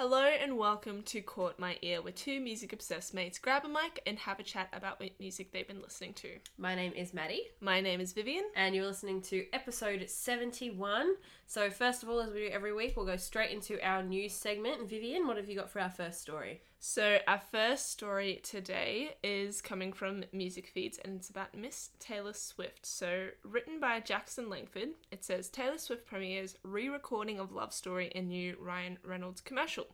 Hello and welcome to Caught My Ear, where two music obsessed mates grab a mic and have a chat about what music they've been listening to. My name is Maddie, My name is Vivian. and you're listening to episode 71. So, first of all, as we do every week, we'll go straight into our news segment. Vivian, what have you got for our first story? So, our first story today is coming from Music Feeds and it's about Miss Taylor Swift. So, written by Jackson Langford, it says Taylor Swift premieres re recording of Love Story in new Ryan Reynolds commercial.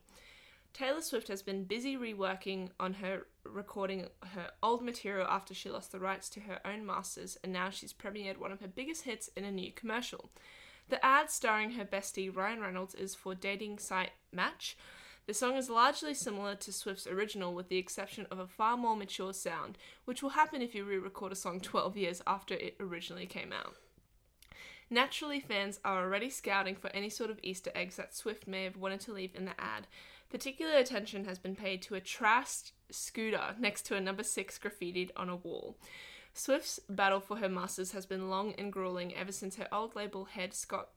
Taylor Swift has been busy reworking on her recording her old material after she lost the rights to her own masters, and now she's premiered one of her biggest hits in a new commercial. The ad starring her bestie Ryan Reynolds is for dating site Match. The song is largely similar to Swift's original, with the exception of a far more mature sound, which will happen if you re record a song 12 years after it originally came out. Naturally, fans are already scouting for any sort of Easter eggs that Swift may have wanted to leave in the ad. Particular attention has been paid to a trashed scooter next to a number six graffitied on a wall. Swift's battle for her masters has been long and grueling ever since her old label head Scott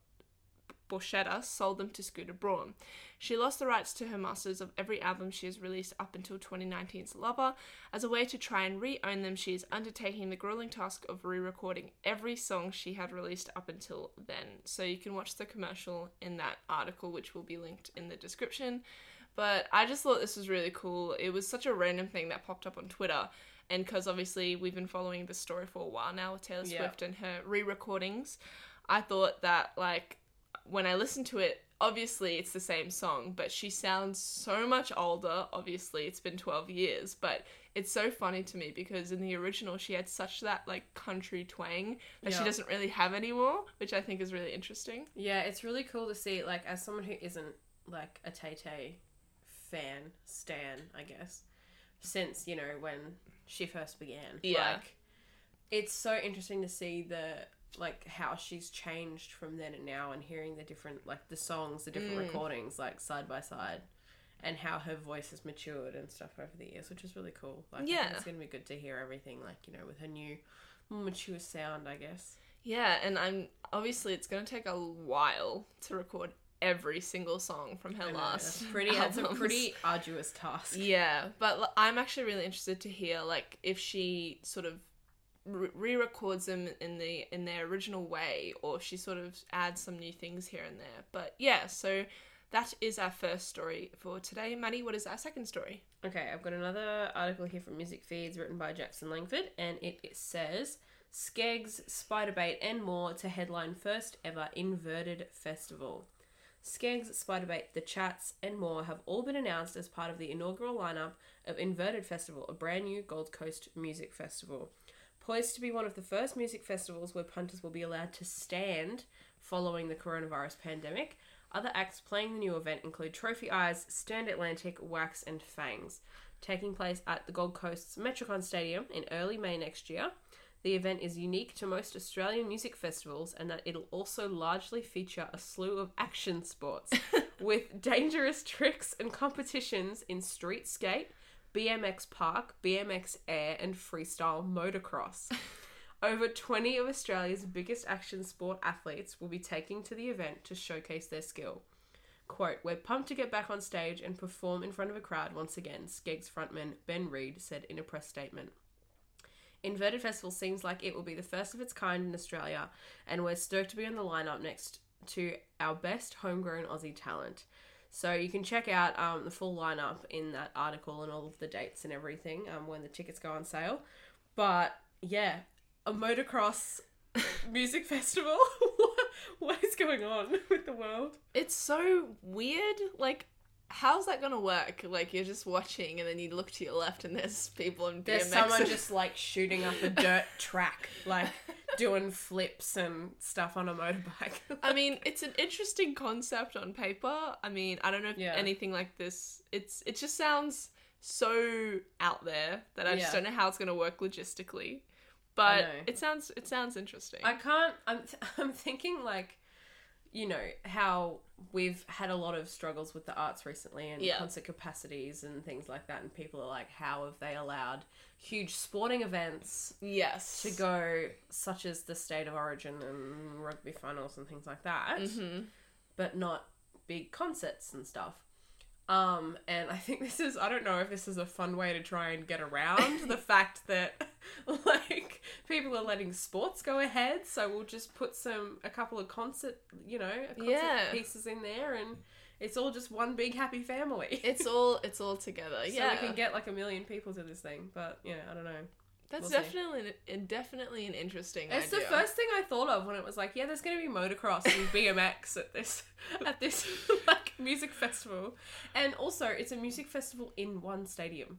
Borchetta sold them to Scooter Braun. She lost the rights to her masters of every album she has released up until 2019's Lover. As a way to try and re own them, she is undertaking the grueling task of re recording every song she had released up until then. So you can watch the commercial in that article, which will be linked in the description. But I just thought this was really cool. It was such a random thing that popped up on Twitter. And because obviously we've been following the story for a while now with Taylor Yeah. Swift and her re recordings, I thought that, like, when I listen to it, obviously it's the same song, but she sounds so much older. Obviously, it's been 12 years, but it's so funny to me because in the original she had such that like country twang that she doesn't really have anymore, which I think is really interesting. Yeah, it's really cool to see, like, as someone who isn't, like, a Tay Tay fan, stan, I guess, since, you know, when she first began. Yeah. Like, it's so interesting to see the, like, how she's changed from then and now and hearing the different, like, the songs, the different Mm. recordings, like, side by side. And how her voice has matured and stuff over the years, which is really cool. Like, Yeah. it's gonna be good to hear everything, like you know, with her new, mature sound, I guess. Yeah, and I'm obviously it's going to take a while to record every single song from her know, last. that's pretty. It's a pretty arduous task. Yeah, but i'm actually really interested to hear like if she sort of re-records them in the in their original way, or she sort of adds some new things here and there. But yeah, so that is our first story for today. Maddie, what is our second story? Okay, I've got another article here from Music Feeds written by Jackson Langford, and it, it says Skegss, Spiderbait, and more to headline first ever inverted festival. Skegss, Spiderbait, The Chats, and more have all been announced as part of the inaugural lineup of Inverted Festival, a brand new Gold Coast music festival. Poised to be one of the first music festivals where punters will be allowed to stand following the coronavirus pandemic, other acts playing the new event include Trophy Eyes, Stand Atlantic, WAAX, and Fangs. Taking place at the Gold Coast's Metricon Stadium in early May next year. The event is unique to most Australian music festivals and that it'll also largely feature a slew of action sports with dangerous tricks and competitions in street skate, BMX park, BMX air, and freestyle motocross. Over 20 of Australia's biggest action sport athletes will be taking to the event to showcase their skill. Quote, We're pumped to get back on stage and perform in front of a crowd once again, Skegss frontman Ben Reed said in a press statement. Inverted Festival seems like it will be the first of its kind in Australia, and we're stoked to be on the lineup next to our best homegrown Aussie talent. So you can check out um, the full lineup in that article and all of the dates and everything um, when the tickets go on sale. But yeah, a motocross music festival. what is going on with the world? It's so weird. Like, how's that gonna work? Like, you're just watching, and then you look to your left, and there's people in There's someone just like shooting up a dirt track, like doing flips and stuff on a motorbike. I mean, it's an interesting concept on paper. I mean, I don't know if Yeah. anything like this. It's it just sounds so out there that I just Yeah. don't know how it's gonna work logistically. But it sounds it sounds interesting. I can't. I'm. I'm thinking like, you know how we've had a lot of struggles with the arts recently and Yeah. concert capacities and things like that, and people are like, how have they allowed huge sporting events yes. to go, such as the state of origin and rugby finals and things like that, Mhm. but not big concerts and stuff. Um, and I think this is I don't know if this is a fun way to try and get around the fact that like people are letting sports go ahead, so we'll just put some a couple of concert, you know, concert Yeah. pieces in there and it's all just one big happy family. It's all it's all together. so yeah, we can get like a million people to this thing, but yeah, I don't know. That's we'll definitely an, definitely an interesting. It's idea. the first thing I thought of when it was like, yeah, there's going to be motocross and BMX at this at this like music festival, and also it's a music festival in one stadium.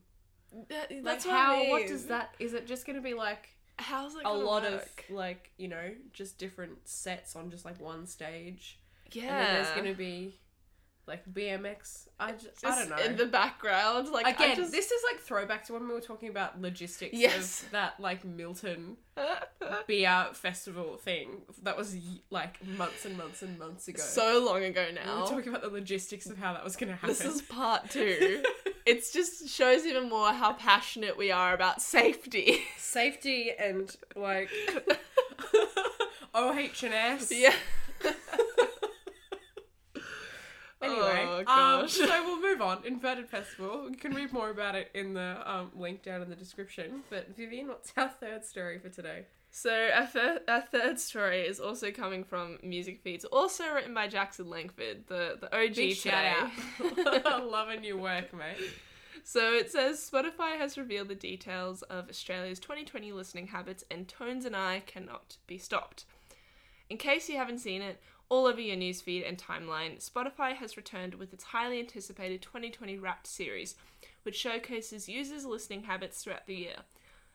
That- Like that's how? what, I What does that? Is it just going to be like How's it a lot work? of like you know just different sets on just like one stage, yeah? and then there's going to be like BMX. I just, I don't know. in the background. Like I Again, just... this is like throwback to when we were talking about logistics Yes. of that like Milton beer festival thing that was like months and months and months ago. so long ago now. we were talking about the logistics of how that was going to happen. This is part two. it just shows even more how passionate we are about safety. safety and like OH&S. yeah. Anyway, Oh, um, so we'll move on. Inverted Festival. You can read more about it in the um, link down in the description. But Vivian, what's our third story for today? So our, thir- our third story is also coming from Music Feeds, also written by Jackson Langford, the the OG Big today. shout out. Loving your work, mate. So it says Spotify has revealed the details of Australia's 2020 listening habits, and Tones and I cannot be stopped. In case you haven't seen it, all over your newsfeed and timeline, Spotify has returned with its highly anticipated 2020 Wrapped series, which showcases users' listening habits throughout the year.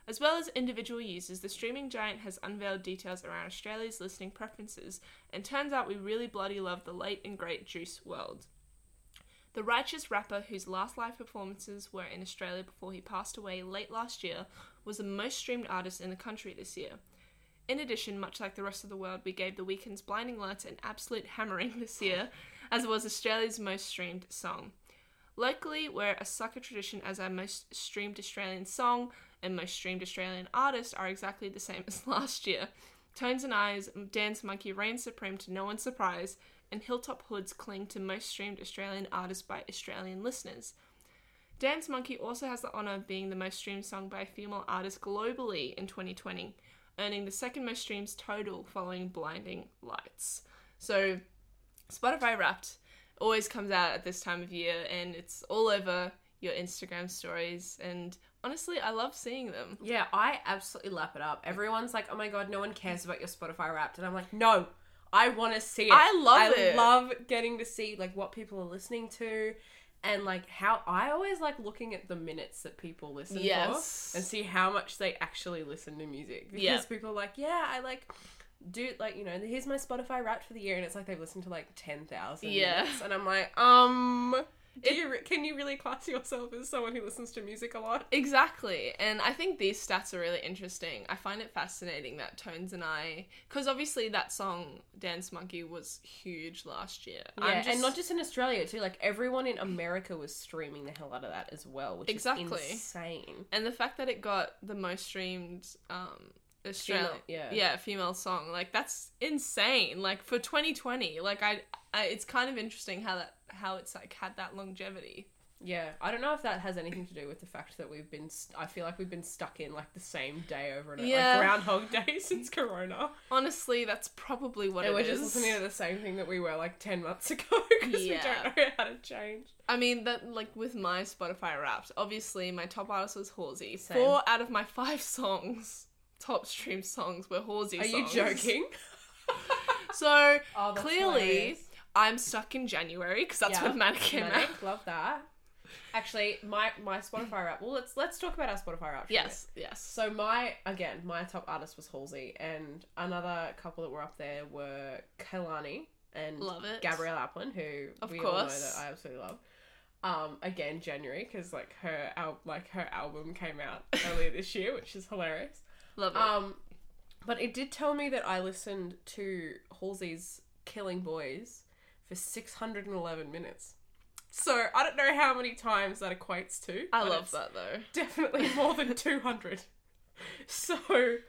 As well as individual users, the streaming giant has unveiled details around Australia's listening preferences, and turns out we really bloody love the late and great Juice WRLD. The righteous rapper, whose last live performances were in Australia before he passed away late last year, was the most streamed artist in the country this year. In addition, much like the rest of the world, we gave The Weeknd's Blinding Lights an absolute hammering this year, as it was Australia's most streamed song. Locally, we're a sucker tradition as our most streamed Australian song and most streamed Australian artist are exactly the same as last year. Tones and I's Dance Monkey reigns supreme to no one's surprise, and Hilltop Hoods cling to most streamed Australian artist by Australian listeners. Dance Monkey also has the honour of being the most streamed song by a female artist globally in 2020, earning the second most streams total following Blinding Lights. So, Spotify Wrapped always comes out at this time of year and it's all over your Instagram stories. And honestly, I love seeing them. Yeah, I absolutely lap it up. Everyone's like, "Oh my god, no one cares about your Spotify Wrapped," and I'm like, "No, I want to see it. I love I it. love getting to see like what people are listening to, and like how I always like looking at the minutes that people listen Yes. for and see how much they actually listen to music. Because Yeah. people are like, "Yeah, I like." Do like you know? Here's my Spotify Wrapped for the year, and it's like they've listened to like ten thousand. Yeah. minutes, and I'm like, um, do you re- can you really class yourself as someone who listens to music a lot? Exactly. And I think these stats are really interesting. I find it fascinating that Tones and I, because obviously that song Dance Monkey was huge last year. Yeah, I'm and not just in Australia too. Like everyone in America was streaming the hell out of that as well, which Exactly. is insane. and the fact that it got the most streamed um Australian Female- yeah. yeah female song like that's insane like for 2020 like I, I it's kind of interesting how that how it's like had that longevity Yeah, I don't know if that has anything to do with the fact that we've been. St- I feel like we've been stuck in like the same day over and over, Yeah. like Groundhog Day since Corona, honestly that's probably what and it we're is. just listening to the same thing that we were like ten months ago because Yeah. we don't know how to change. I mean that like with my Spotify Wrapped, obviously my top artist was Halsey. Same. Four out of my five songs, top stream songs, were Halsey songs. Are songs. you joking? So Oh, clearly, hilarious. I'm stuck in January because that's Yeah. when Manic came Manic, out. Love that. Actually, my my Spotify rap. Well, let's let's talk about our Spotify rap. Yes, yes. So my again, my top artist was Halsey, and another couple that were up there were Kehlani and Love it. Gabrielle Aplin, who Of we all know course. that I absolutely love. Um, again, January because like her al- like her album came out earlier this year, which is hilarious. Love it. Um, but it did tell me that I listened to Halsey's "Killing Boys" for six hundred and eleven minutes. So I don't know how many times that equates to. I love that though. Definitely more than two hundred. So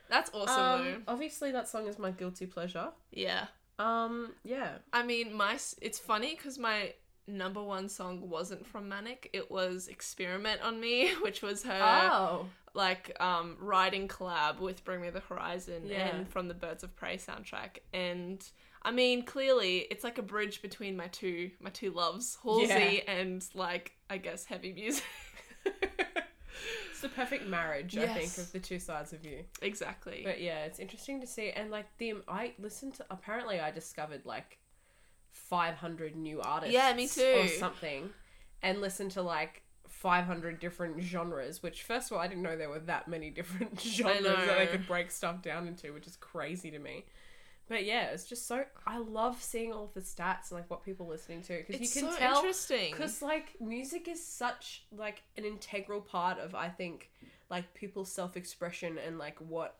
That's awesome though. um, obviously that song is my guilty pleasure. Yeah. Um, yeah. I mean, my it's funny because my number one song wasn't from Manic. It was Experiment on Me, which was her Oh. like um writing collab with Bring Me the Horizon Yeah. and from the Birds of Prey soundtrack. And I mean, clearly it's like a bridge between my two my two loves, Halsey and like I guess heavy music. It's the perfect marriage, I think, of the two sides of you. exactly. But yeah, it's interesting to see. And like the I listened to apparently I discovered like five hundred new artists. Yeah, me too. Or something. And listened to like five hundred different genres, which first of all I didn't know there were that many different genres that I could break stuff down into, which is crazy to me. But yeah, it's just so I love seeing all of the stats and like what people are listening to because you it's can so tell interesting. because like music is such like an integral part of I think like people's self expression and like what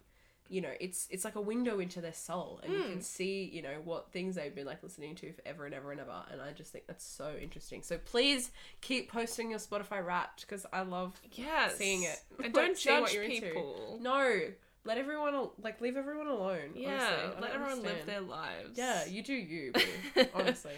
you know it's it's like a window into their soul and you Hmm. can see you know what things they've been like listening to forever and ever and ever and I just think that's so interesting. So please keep posting your Spotify Wrapped because I love yes. seeing it. And don't judge what you're into. people. no let everyone al- like leave everyone alone. Yeah, honestly. Let everyone live their lives. Yeah, you do you. boo. honestly.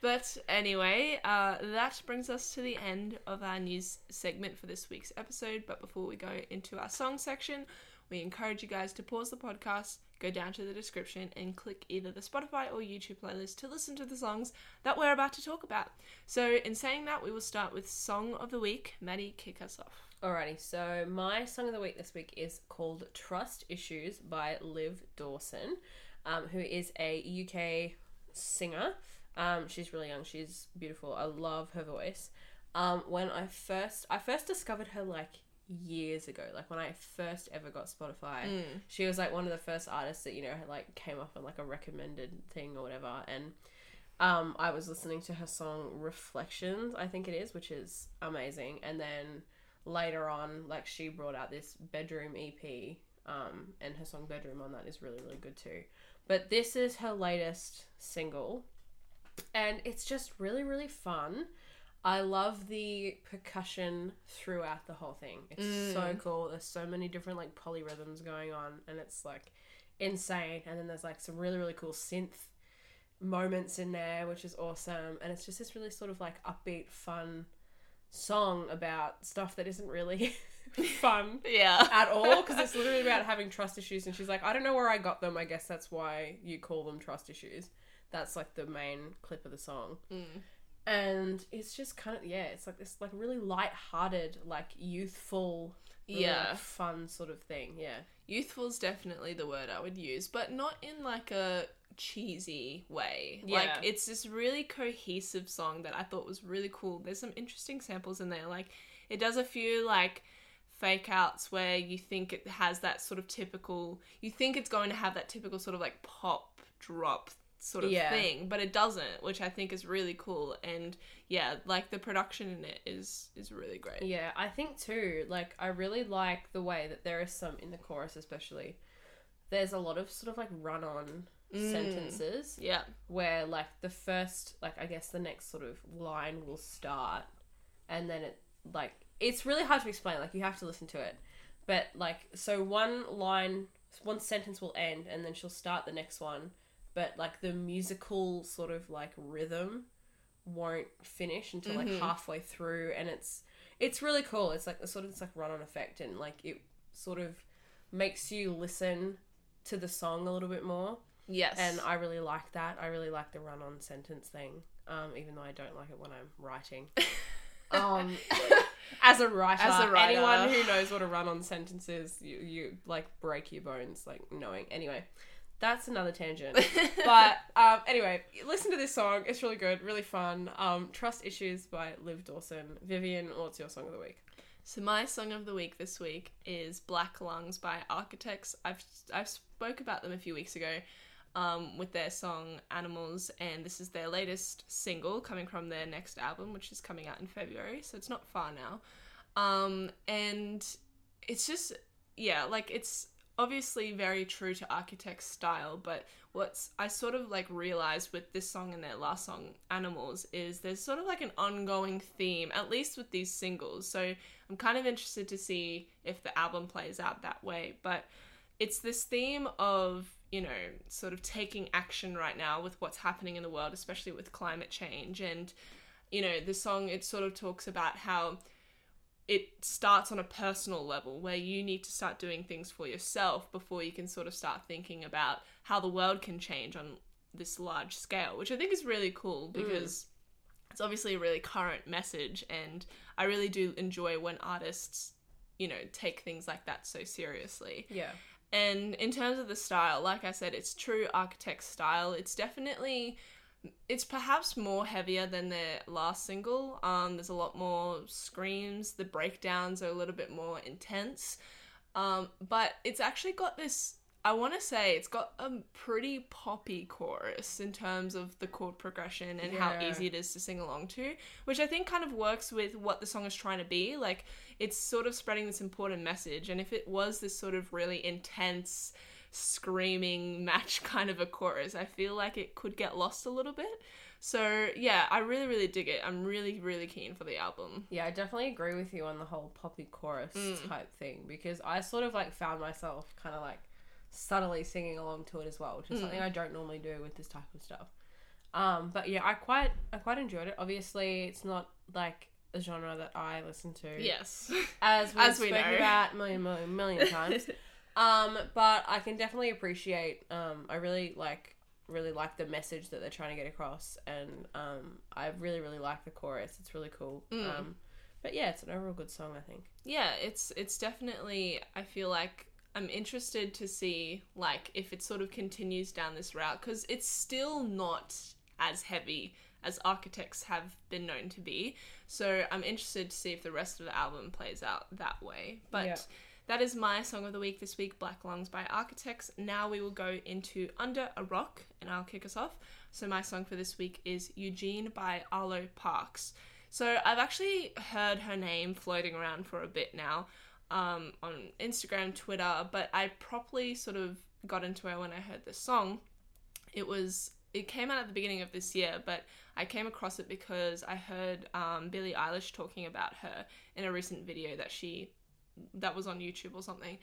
But anyway, uh, that brings us to the end of our news segment for this week's episode. But before we go into our song section, we encourage you guys to pause the podcast, go down to the description, and click either the Spotify or YouTube playlist to listen to the songs that we're about to talk about. So, in saying that, we will start with Song of the Week. Maddie, kick us off. Alrighty, so my song of the week this week is called Trust Issues by Liv Dawson, um, who is a UK singer. Um, she's really young, she's beautiful. I love her voice. Um, when I first I first discovered her like years ago, like when I first ever got Spotify, she was like one of the first artists that, you know, had, like came up on like a recommended thing or whatever and um, I was listening to her song Reflections, I think it is, which is amazing. And then later on, like she brought out this bedroom EP, um, and her song Bedroom on that is really, really good too. But this is her latest single, and it's just really, really fun. I love the percussion throughout the whole thing. It's mm. so cool. There's so many different like polyrhythms going on, and it's like insane. And then there's like some really, really cool synth moments in there, which is awesome. And it's just this really sort of like upbeat, fun song about stuff that isn't really fun Yeah. at all because it's literally about having trust issues. And she's like, I don't know where I got them. I guess that's why you call them trust issues. That's like the main clip of the song. Mm. And it's just kind of, yeah, it's like this like really light-hearted, like youthful, really, Yeah. like, fun sort of thing. Yeah. Youthful's definitely the word I would use, but not in like a cheesy way. Yeah. Like it's this really cohesive song that I thought was really cool. There's some interesting samples in there. Like it does a few like fake outs where you think it has that sort of typical you think it's going to have that typical sort of like pop drop sort of Yeah. thing, but it doesn't, which I think is really cool. And yeah, like the production in it is is really great. Yeah, I think too, like, I really like the way that there is some in the chorus, especially. There's a lot of sort of like run on mm. sentences Yeah. where, like, the first, like, I guess the next sort of line will start, and then it, like, it's really hard to explain, like, you have to listen to it. But, like, so one line, one sentence will end, and then she'll start the next one, but, like, the musical sort of, like, rhythm won't finish until like Mhm. halfway through and it's it's really cool it's like the sort of this like run on effect and like it sort of makes you listen to the song a little bit more Yes. and i really like that i really like the run on sentence thing um even though i don't like it when i'm writing um as a writer As a writer. anyone who knows what a run on sentence is you you like break your bones like knowing anyway that's another tangent but um, anyway, listen to this song. It's really good, really fun. Um, Trust Issues by Liv Dawson. Vivian, what's your song of the week? So my song of the week this week is Black Lungs by Architects. I've I've spoke about them a few weeks ago um, with their song Animals, and this is their latest single coming from their next album, which is coming out in February. So it's not far now, um, and it's just yeah, like it's obviously very true to Architects' style, but what's I sort of like realized with this song and their last song, Animals, is there's sort of like an ongoing theme, at least with these singles. So I'm kind of interested to see if the album plays out that way. But it's this theme of, you know, sort of taking action right now with what's happening in the world, especially with climate change and you know, the song it sort of talks about how it starts on a personal level where you need to start doing things for yourself before you can sort of start thinking about how the world can change on this large scale, which I think is really cool mm. because it's obviously a really current message and I really do enjoy when artists, you know, take things like that so seriously. Yeah. And in terms of the style, like I said, it's true architect style. It's definitely it's perhaps more heavier than their last single. Um, there's a lot more screams. The breakdowns are a little bit more intense. Um, but it's actually got this. I want to say it's got a pretty poppy chorus in terms of the chord progression and how easy it is to sing along to, which I think kind of works with what the song is trying to be. Like, it's sort of spreading this important message. And if it was this sort of really intense, screaming match kind of a chorus, I feel like it could get lost a little bit. So, yeah, I really, really dig it. I'm really, really keen for the album. Yeah, I definitely agree with you on the whole poppy chorus Mm. type thing because I sort of like found myself kind of like subtly singing along to it as well, which is Mm. something I don't normally do with this type of stuff. Um, but yeah, I quite I quite enjoyed it. Obviously, it's not like a genre that I listen to. Yes. as we've As we spoken know. about a million, million, million times. Um, but I can definitely appreciate. Um, I really like really like the message that they're trying to get across, and um, I really really like the chorus. It's really cool. Mm. Um, but yeah, it's an overall good song. I think. yeah, it's it's definitely I feel like I'm interested to see like if it sort of continues down this route cuz it's still not as heavy as architects have been known to be. So I'm interested to see if the rest of the album plays out that way. But Yeah. That is my song of the week this week, Black Lungs by Architects. Now we will go into Under a Rock and I'll kick us off. So my song for this week is Eugene by Arlo Parks. So I've actually heard her name floating around for a bit now um, on Instagram, Twitter, but I properly sort of got into her when I heard this song. It was it came out at the beginning of this year, but I came across it because I heard um, Billie Eilish talking about her in a recent video that she that was on YouTube or something,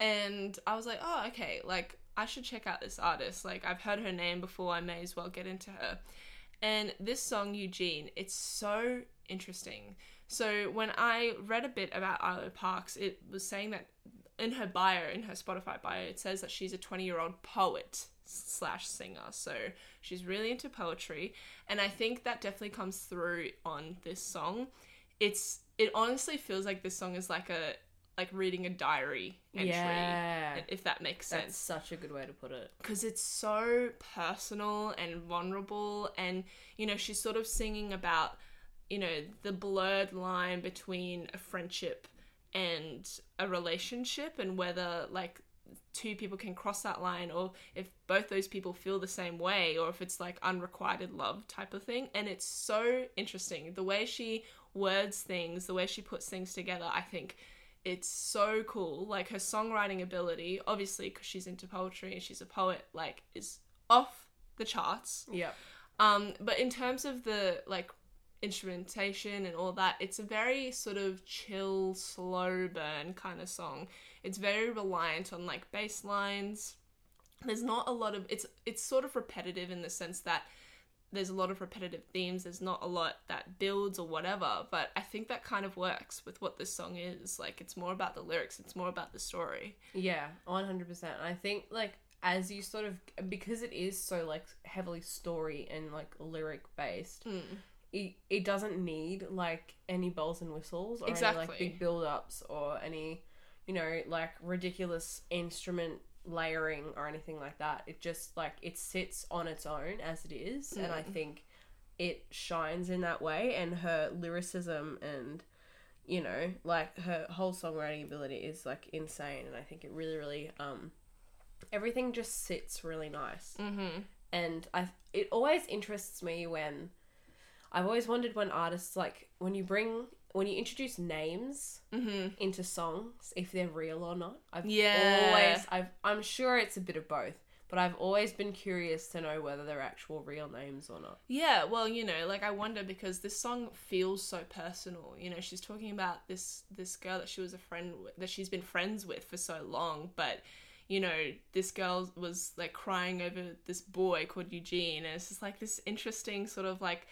and I was like, oh okay, like I should check out this artist. Like I've heard her name before, I may as well get into her. And this song, Eugene, it's so interesting. So when I read a bit about Arlo Parks, it was saying that in her bio, in her Spotify bio, it says that she's a 20 year old poet slash singer. So she's really into poetry. And I think that definitely comes through on this song. It's it honestly feels like this song is like a like reading a diary entry. Yeah. If that makes sense That's such a good way to put it. because it's so personal and vulnerable and you know she's sort of singing about you know the blurred line between a friendship and a relationship and whether like two people can cross that line or if both those people feel the same way or if it's like unrequited love type of thing and it's so interesting the way she words things the way she puts things together i think it's so cool like her songwriting ability obviously because she's into poetry and she's a poet like is off the charts Yep. um, but in terms of the like instrumentation and all that, it's a very sort of chill, slow burn kind of song. It's very reliant on like bass lines. There's not a lot of it's it's sort of repetitive in the sense that there's a lot of repetitive themes. There's not a lot that builds or whatever, but I think that kind of works with what this song is. Like it's more about the lyrics, it's more about the story. Yeah, one hundred percent. I think like as you sort of because it is so like heavily story and like lyric based, Mm. it, it doesn't need like any bells and whistles or any like big build ups or any you know like ridiculous instrument layering or anything like that. It just like it sits on its own as it is, and I Mm. think it shines in that way. And her lyricism and you know like her whole songwriting ability is like insane, and I think it really really um everything just sits really nice Mm-hmm. and I it always interests me when I've always wondered when artists like when you bring when you introduce names Mm-hmm. into songs if they're real or not. I've Yeah. always I've I'm sure it's a bit of both, but I've always been curious to know whether they're actual real names or not. Yeah, well, you know, like I wonder because this song feels so personal. You know, she's talking about this this girl that she was a friend with, that she's been friends with for so long, but you know, this girl was like crying over this boy called Eugene, and it's just like this interesting sort of like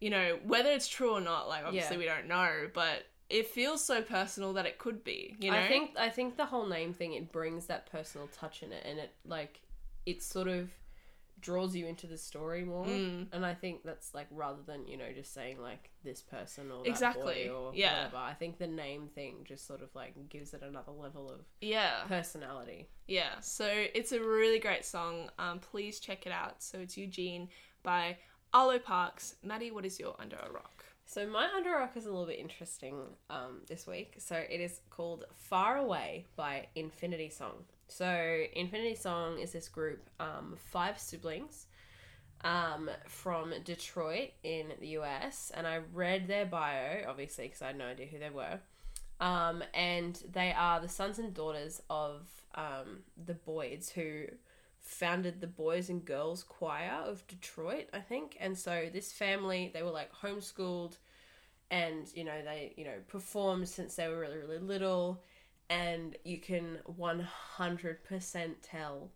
you know, whether it's true or not, like obviously Yeah. we don't know, but it feels so personal that it could be, you know? I think I think the whole name thing it brings that personal touch in it, and it like it sort of draws you into the story more. Mm. And I think that's like rather than you know just saying like this person or that Exactly, or yeah. whatever. I think the name thing just sort of like gives it another level of yeah. personality. Yeah, so it's a really great song. Um, please check it out. So it's Eugene by Arlo Parks. Maddie, what is your Under a Rock? So my under a rock is a little bit interesting um, this week. So it is called Far Away by Infinity Song. So Infinity Song is this group, um, five siblings, um, from Detroit in the US, and I read their bio obviously because I had no idea who they were. Um, and they are the sons and daughters of um, the Boyds who founded the Boys and Girls Choir of Detroit, I think. And so this family, they were like homeschooled and, you know, they, you know, performed since they were really, really little. And you can 100% tell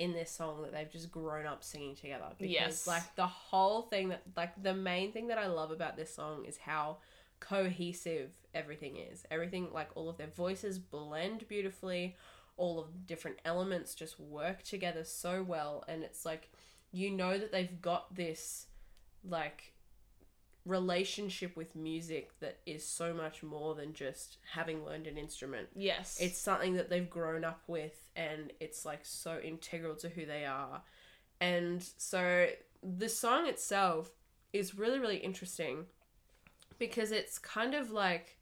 in this song that they've just grown up singing together. Because, Yes. like, the whole thing that, like, the main thing that I love about this song is how cohesive everything is. Everything, like, all of their voices blend beautifully all of the different elements just work together so well and it's like you know that they've got this like relationship with music that is so much more than just having learned an instrument Yes. it's something that they've grown up with and it's like so integral to who they are and so the song itself is really really interesting because it's kind of like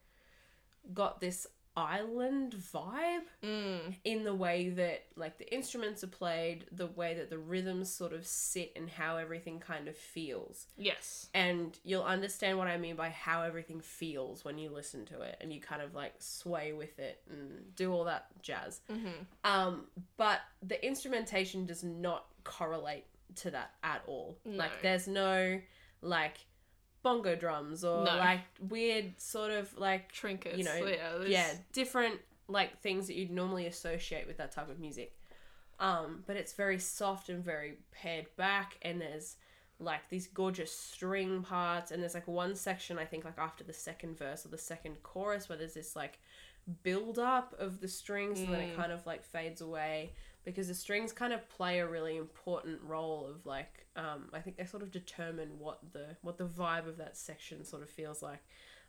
got this island vibe Mm, in the way that like the instruments are played, the way that the rhythms sort of sit and how everything kind of feels. yes. And you'll understand what I mean by how everything feels when you listen to it and you kind of like sway with it and do all that jazz. Mm-hmm. Um, but the instrumentation does not correlate to that at all. No. Like there's no like bongo drums or No. like weird sort of like Trinkets. you know, yeah, there's- yeah, different like things that you'd normally associate with that type of music. Um, but it's very soft and very pared back, and there's like these gorgeous string parts, and there's like one section I think like after the second verse or the second chorus where there's this like build up of the strings, and then it Mm. kind of like fades away because the strings kind of play a really important role of like um, I think they sort of determine what the what the vibe of that section sort of feels like.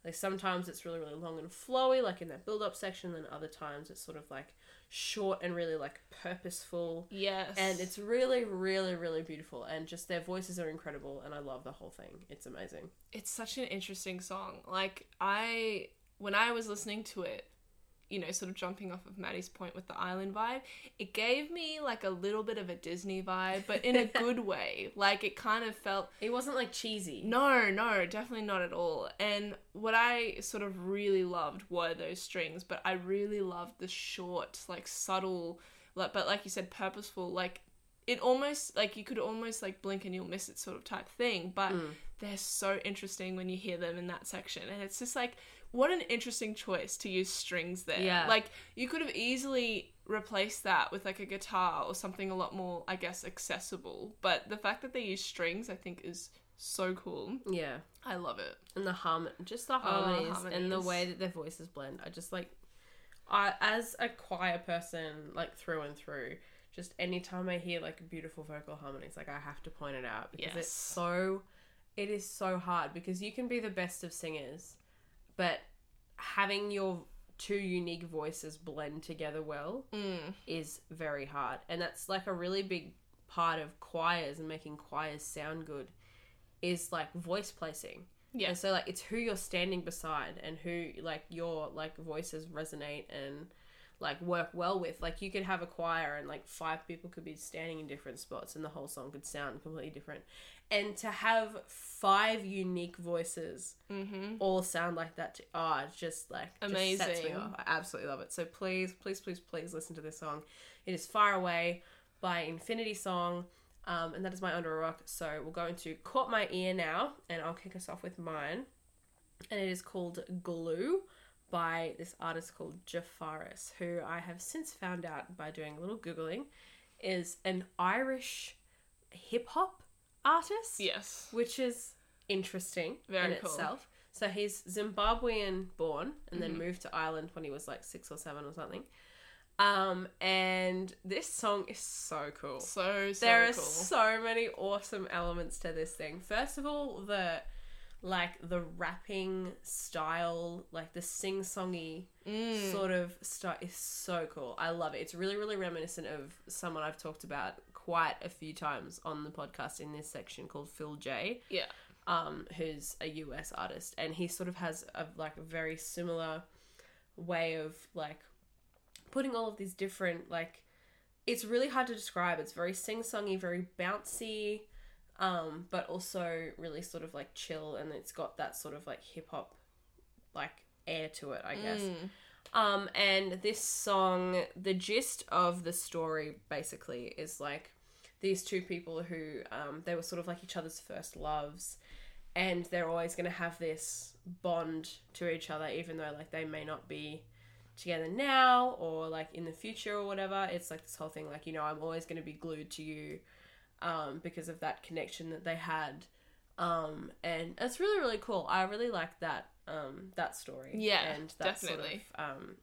Like sometimes it's really really long and flowy, like in that build up section, then other times it's sort of like short and really like purposeful. Yes. And it's really, really, really beautiful, and just their voices are incredible, and I love the whole thing. It's amazing. it's such an interesting song. Like I when I was listening to it, you know, sort of jumping off of Maddie's point with the island vibe, it gave me like a little bit of a Disney vibe, but in a good way. Like it kind of felt It wasn't like cheesy. no, no, definitely not at all. And what I sort of really loved were those strings, but I really loved the short, like subtle, like but like you said, purposeful, like it almost like you could almost like blink and you'll miss it sort of type thing. But Mm. they're so interesting when you hear them in that section, and it's just like what an interesting choice to use strings there. Yeah. Like you could have easily replaced that with like a guitar or something a lot more, I guess, accessible. But the fact that they use strings, I think, is so cool. Yeah. I love it. and the harmon just oh, the harmonies, and the way that their voices blend i just like i as a choir person like through and through just anytime i hear like beautiful vocal harmonies like i have to point it out because Yes. it's so it is so hard because you can be the best of singers but having your two unique voices blend together well Mm. is very hard. And that's like a really big part of choirs and making choirs sound good is like voice placing. Yeah. And so like it's who you're standing beside and who like your like voices resonate and like work well with. Like you could have a choir and like five people could be standing in different spots and the whole song could sound completely different. And to have five unique voices Mm-hmm. all sound like that. To, oh, it's just like just sets me Amazing. off. I absolutely love it. So please, please, please, please listen to this song. It is "Far Away" by Infinity Song, um, and that is my under a rock. So we'll go into "Caught My Ear" now, and I'll kick us off with mine, and it is called "Glue" by this artist called Jafaris, who I have since found out by doing a little googling, is an Irish hip hop artist Yes. which is interesting Very in cool. itself. So he's Zimbabwean born and then Mhm. moved to Ireland when he was like six or seven or something. Um, and this song is so cool. So so there are cool. so many awesome elements to this thing. First of all, the like the rapping style, like the sing-songy Mm. sort of style is so cool. I love it. It's really, really reminiscent of someone I've talked about quite a few times on the podcast in this section called Phil J. Yeah. Um, who's a US artist, and he sort of has a like a very similar way of like putting all of these different like it's really hard to describe. It's very sing-songy, very bouncy, um, but also really sort of like chill, and it's got that sort of like hip hop like air to it, I guess. Mm. Um, and this song, the gist of the story basically is like these two people who um, they were sort of like each other's first loves, and they're always going to have this bond to each other, even though like they may not be together now or like in the future or whatever. It's like this whole thing, like you know, I'm always going to be glued to you, um, because of that connection that they had. Um, and it's really really cool. I really like that um that story. Yeah, and that definitely. sort of um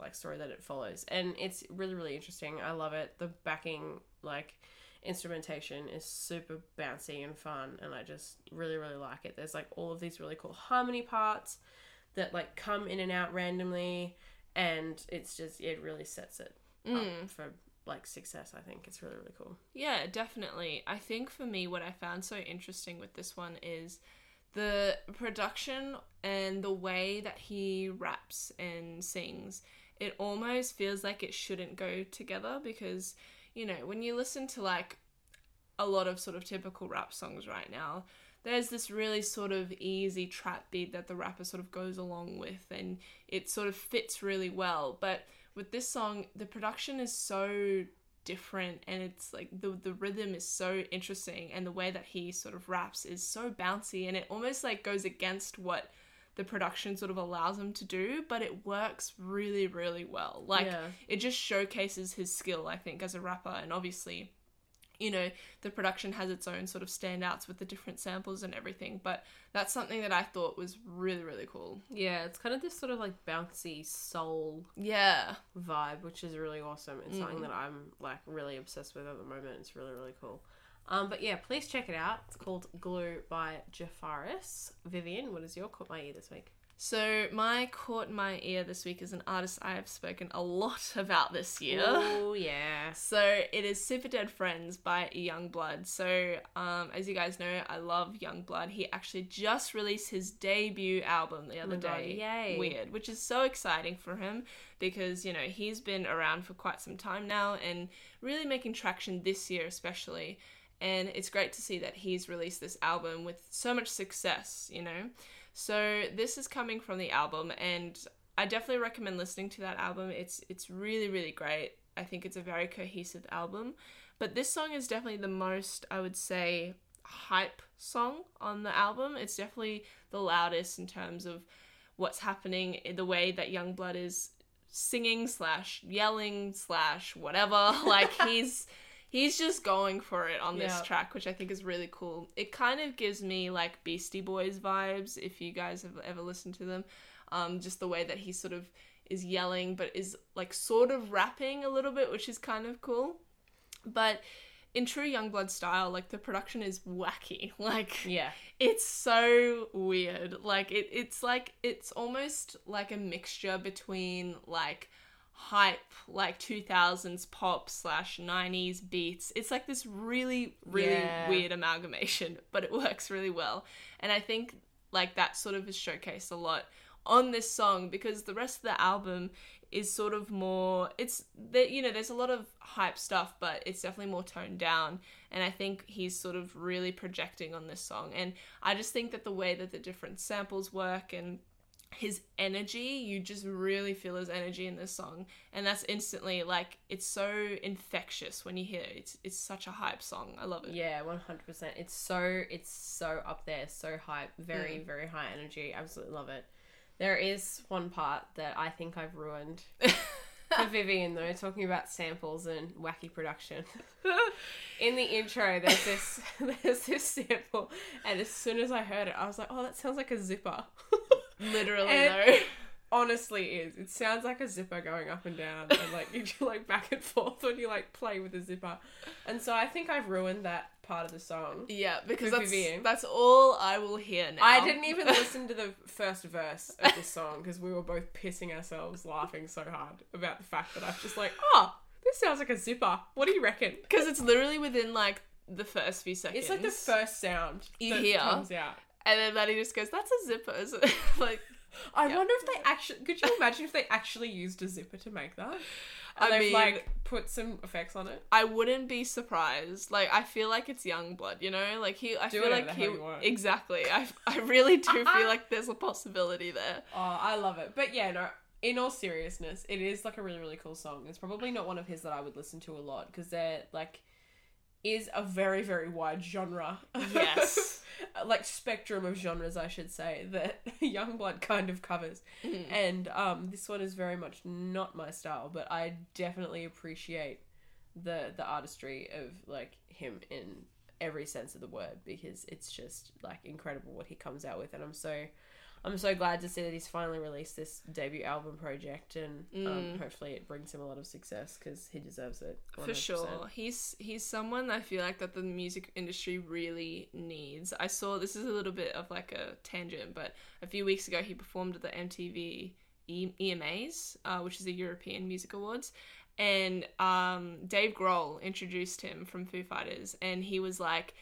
like story that it follows, and it's really really interesting. I love it. The backing like instrumentation is super bouncy and fun, and I just really really like it. There's like all of these really cool harmony parts that like come in and out randomly, and it's just it really sets it Mm. up for like success. I think it's really really cool. Yeah, definitely. I think for me, what I found so interesting with this one is the production and the way that he raps and sings. It almost feels like it shouldn't go together because, you know, when you listen to like a lot of sort of typical rap songs right now, there's this really sort of easy trap beat that the rapper sort of goes along with and it sort of fits really well. But with this song, the production is so different and it's like the the rhythm is so interesting and the way that he sort of raps is so bouncy and it almost like goes against what the production sort of allows him to do but it works really really well like Yeah. it just showcases his skill i think as a rapper and obviously you know the production has its own sort of standouts with the different samples and everything but that's something that i thought was really really cool Yeah, it's kind of this sort of like bouncy soul yeah vibe, which is really awesome. It's something Mm. that I'm like really obsessed with at the moment. It's really really cool. Um, but yeah, please check it out. It's called Glue by Jafaris. Vivian, what is your caught my ear this week? So my caught my ear this week is an artist i have spoken a lot about this year Oh yeah. So it is Super Dead Friends by Youngblood. So um, as you guys know, I love Youngblood. He actually just released his debut album the other God, day. yay. Weird, which is so exciting for him because you know he's been around for quite some time now and really making traction this year especially. And it's great to see that he's released this album with so much success. You know, so this is coming from the album and. I definitely recommend listening to that album. It's it's really really great. I think it's a very cohesive album. But this song is definitely the most, I would say, hype song on the album. It's definitely the loudest in terms of what's happening, eh, the way that Youngblood is singing slash yelling slash whatever. Like he's he's just going for it on this Yeah. track, which I think is really cool. It kind of gives me like Beastie Boys vibes if you guys have ever listened to them. Um, just the way that he sort of is yelling, but is like sort of rapping a little bit, which is kind of cool. But in true Youngblood style, like the production is wacky. Like Yeah. it's so weird. Like it, it's like it's almost like a mixture between like hype, like two thousands pop slash nineties beats. It's like this really, really Yeah. weird amalgamation, but it works really well. And I think like that sort of is showcased a lot on this song because the rest of the album is sort of more it's that you know there's a lot of hype stuff but it's definitely more toned down and i think he's sort of really projecting on this song and i just think that the way that the different samples work and his energy you just really feel his energy in this song and that's instantly like it's so infectious when you hear it it's, it's such a hype song i love it Yeah, one hundred percent. It's so it's so up there, so hype, very mm. very high energy. Absolutely love it. There is one part that I think I've ruined for Vivian though, talking about samples and wacky production. In the intro, there's this there's this sample, and as soon as I heard it, I was like, "Oh, that sounds like a zipper." Literally And- though. Honestly, is it sounds like a zipper going up and down, and like you like back and forth when you like play with the zipper. And so I think I've ruined that part of the song. Yeah, because that's Vivian. that's all I will hear now. I didn't even listen to the first verse of this song because we were both pissing ourselves laughing so hard about the fact that I was just like, oh, this sounds like a zipper. What do you reckon? because it's literally within like the first few seconds. It's like the first sound You that hear. comes out. And then Maddie just goes, "That's a zipper." It? like, I Yeah. wonder if they actually. Could you imagine if they actually used a zipper to make that? And I they've mean- like put some effects on it. I wouldn't be surprised. Like, I feel like it's young blood. You know, like he. I Do feel like he. Exactly. I. I really do feel like there's a possibility there. Oh, I love it. But yeah, no. In all seriousness, it is like a really really cool song. It's probably not one of his that I would listen to a lot because they're like is a very very wide genre. Yes. like spectrum of genres, I should say that YUNGBLUD kind of covers. Mhm. And um, this one is very much not my style, but I definitely appreciate the the artistry of like him in every sense of the word because it's just like incredible what he comes out with, and I'm so I'm so glad to see that he's finally released this debut album project, and um, Mm. hopefully it brings him a lot of success because he deserves it For 100%. sure. He's he's someone I feel like that the music industry really needs. I saw this is a little bit of like a tangent, but a few weeks ago he performed at the MTV E- EMAs, uh, which is the European Music Awards, and um, Dave Grohl introduced him from Foo Fighters, and he was like,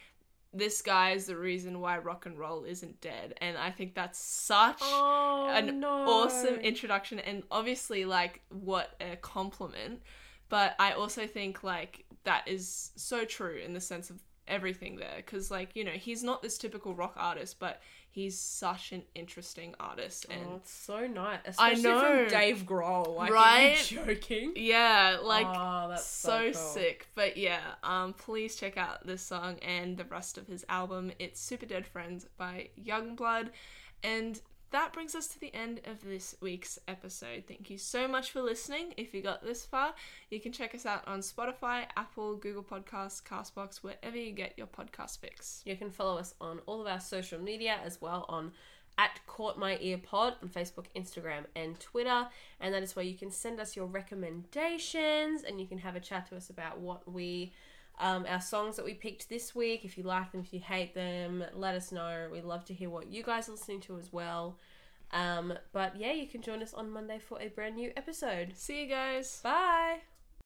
"This guy is the reason why rock and roll isn't dead," and I think that's such Oh, an no. awesome introduction and obviously like what a compliment but i also think like that is so true in the sense of everything there because like you know he's not this typical rock artist but he's such an interesting artist and Oh, it's so nice. I know. from Dave Grohl. Like, Right? Joking? yeah like oh, that's so, so, cool. sick but yeah um please check out this song and the rest of his album it's super dead friends by YUNGBLUD and that brings us to the end of this week's episode. Thank you so much for listening. If you got this far you can check us out on spotify apple google podcasts castbox wherever you get your podcast fix. You can follow us on all of our social media as well on at Caught My Ear Pod on Facebook, Instagram, and Twitter. And that is where you can send us your recommendations and you can have a chat to us about what we um, our songs that we picked this week. If you like them, if you hate them, let us know. We'd love to hear what you guys are listening to as well. Um, but yeah, you can join us on Monday for a brand new episode. see you guys Bye.